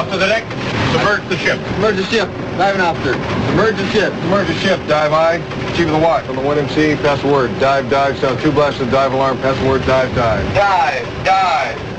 off to the deck. Submerge the ship. Submerge the ship. Diving officer. Submerge the ship. Submerge the ship. Dive I. Chief of the watch on the 1MC. Pass the word. Dive, dive. Sound two blasts of dive alarm. Pass the word. Dive, dive. Dive, dive. Dive,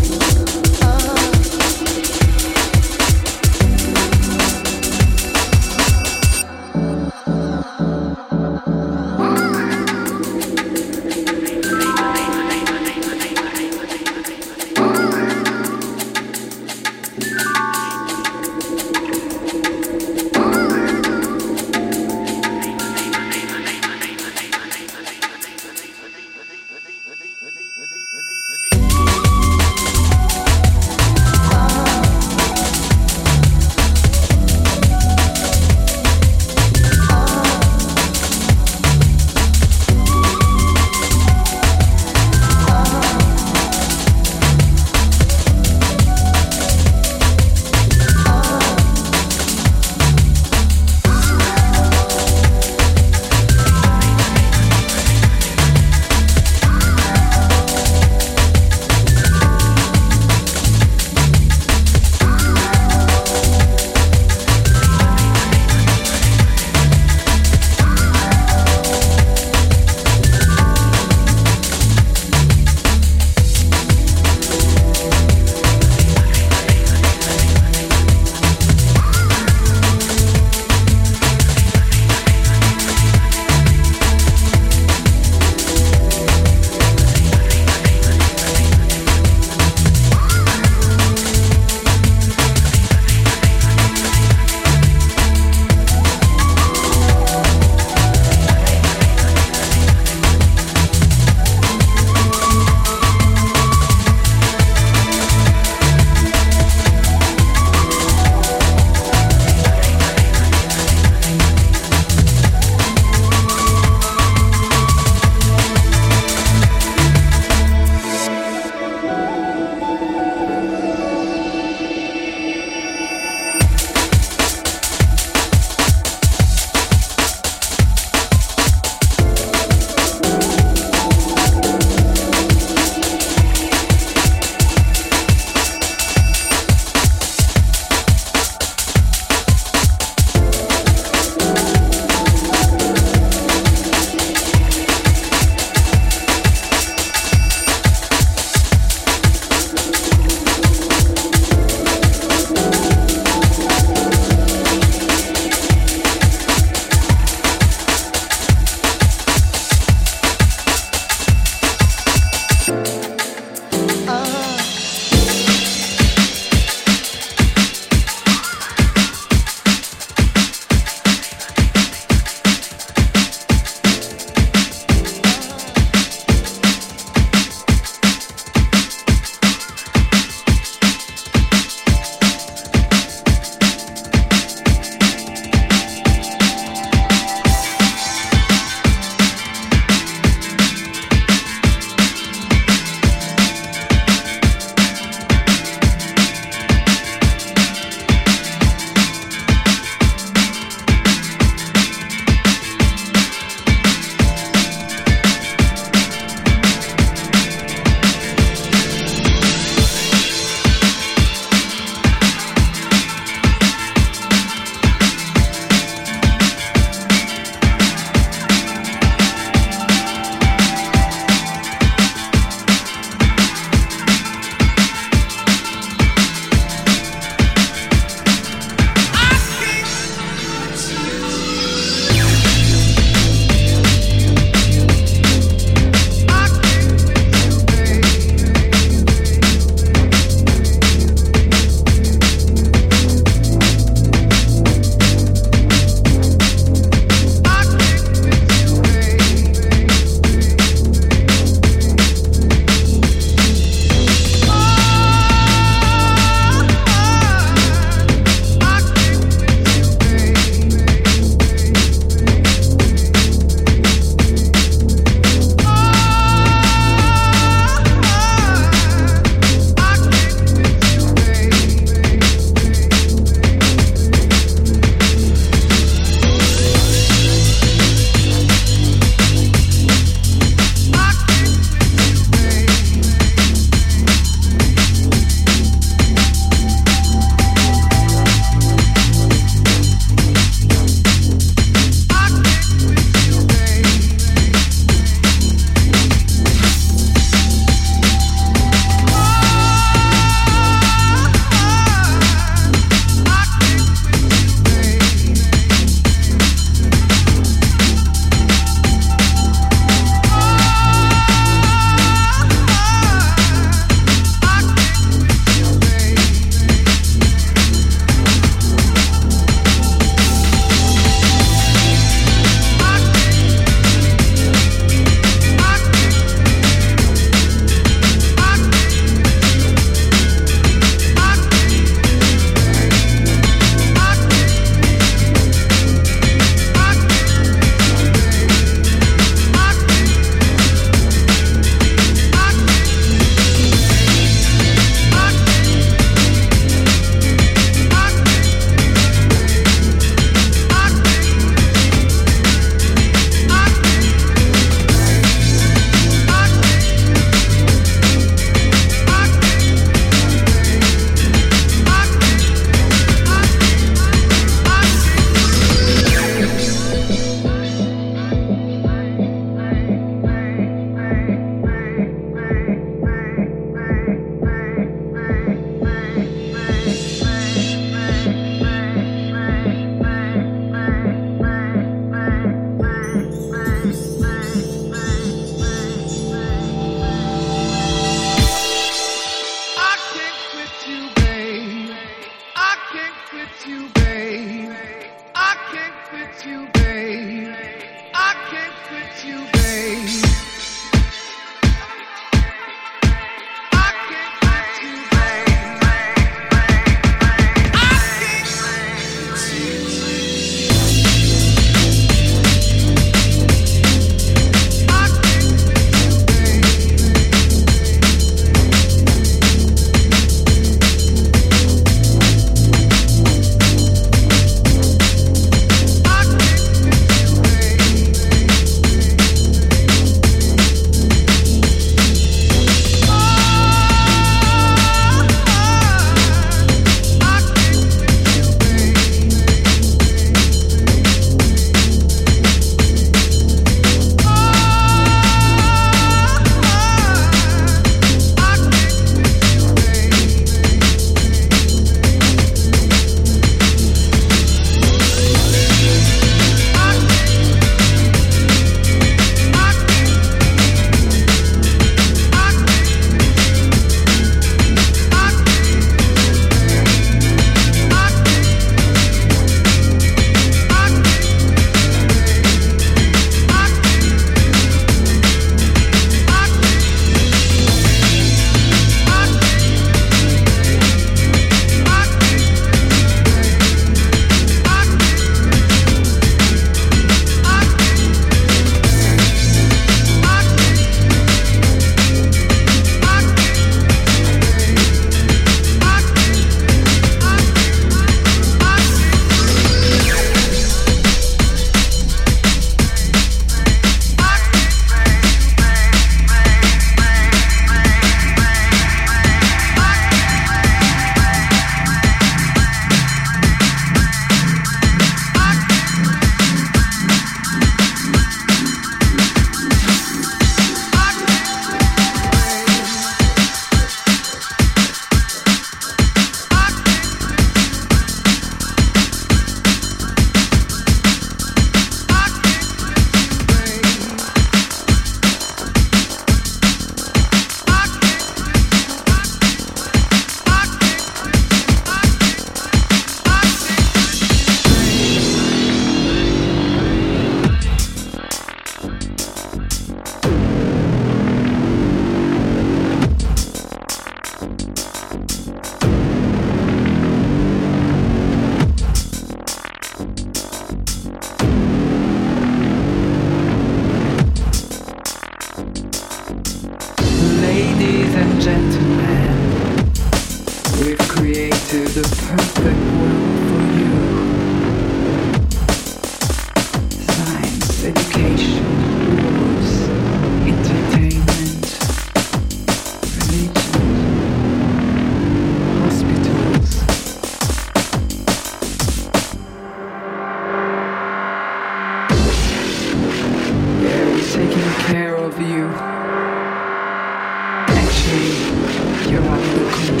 Don't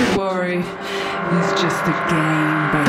you worry, it's just a game.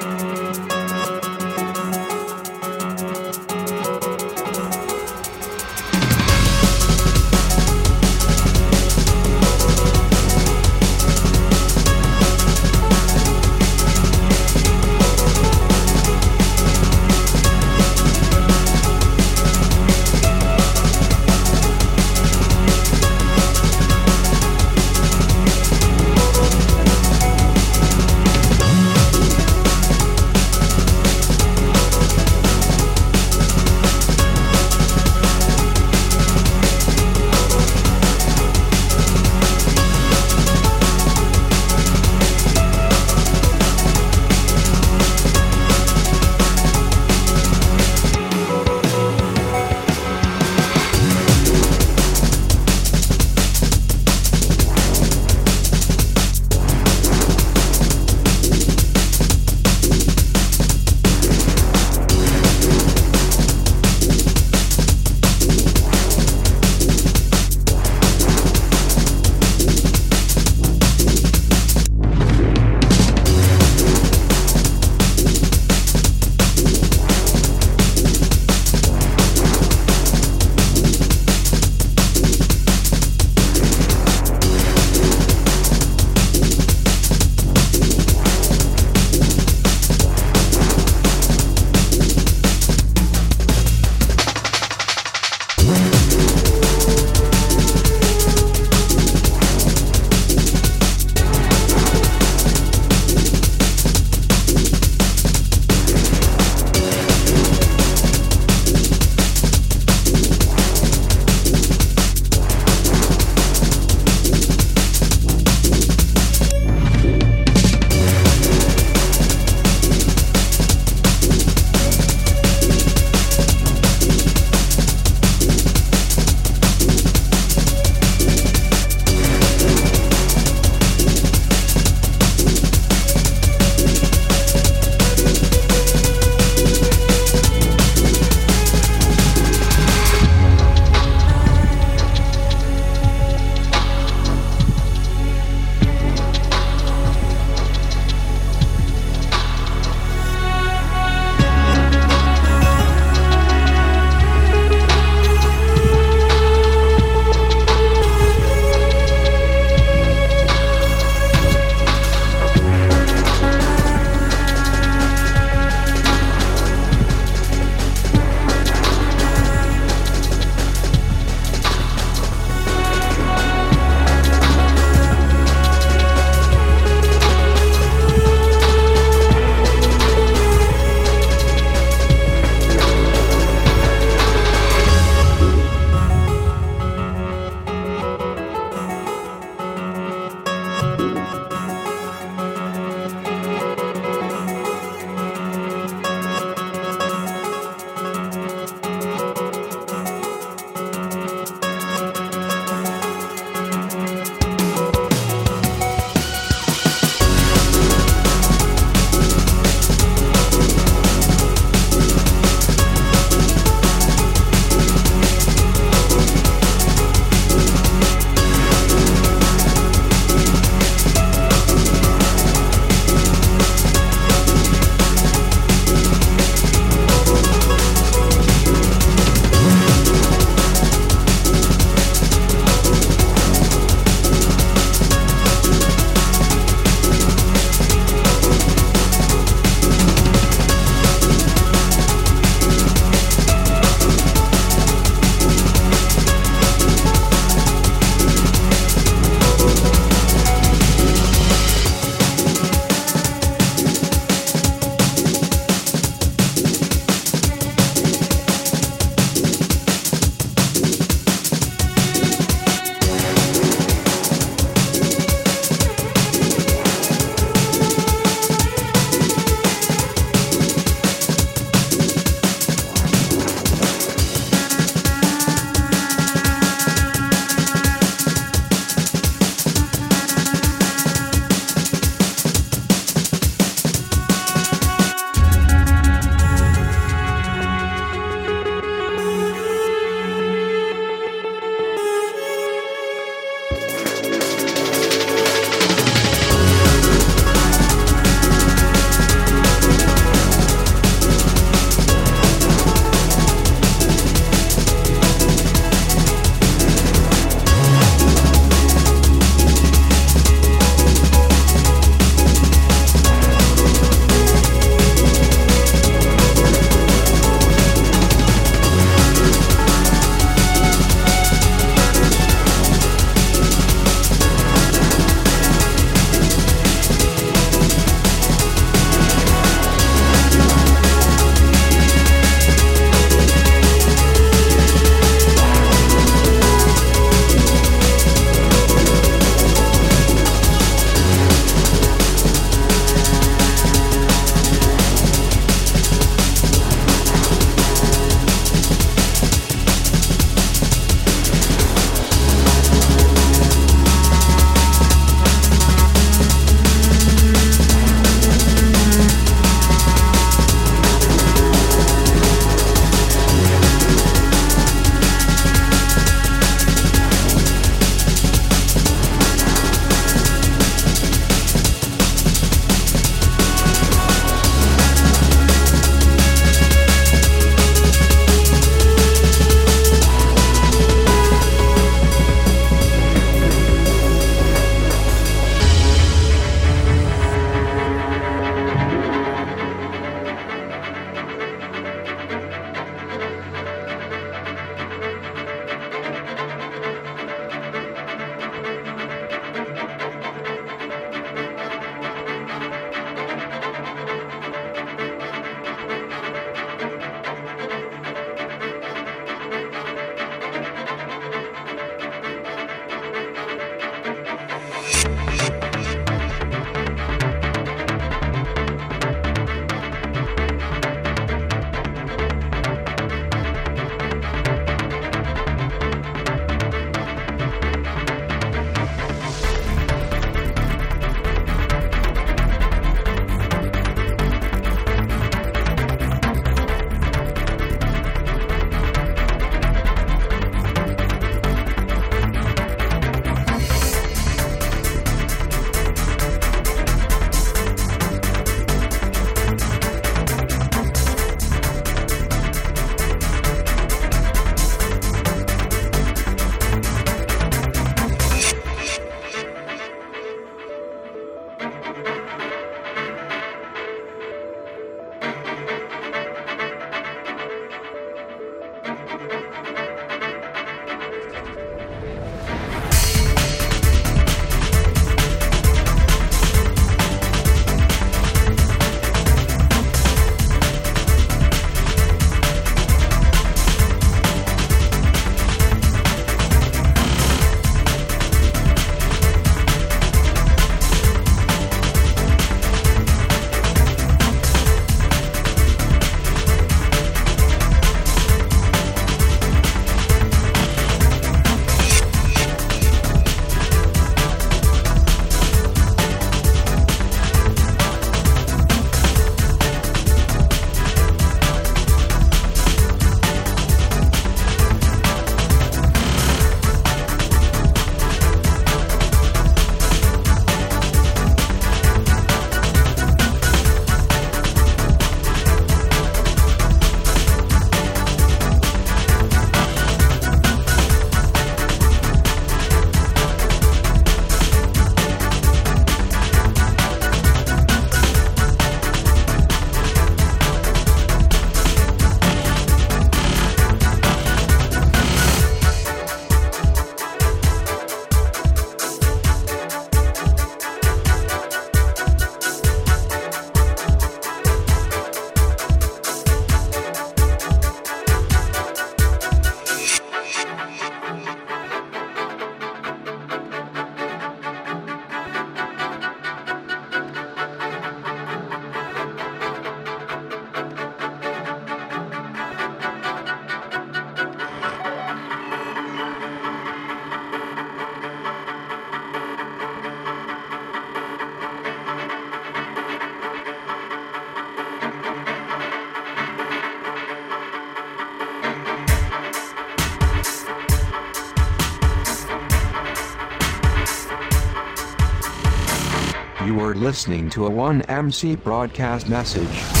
Listening to a 1MC broadcast message.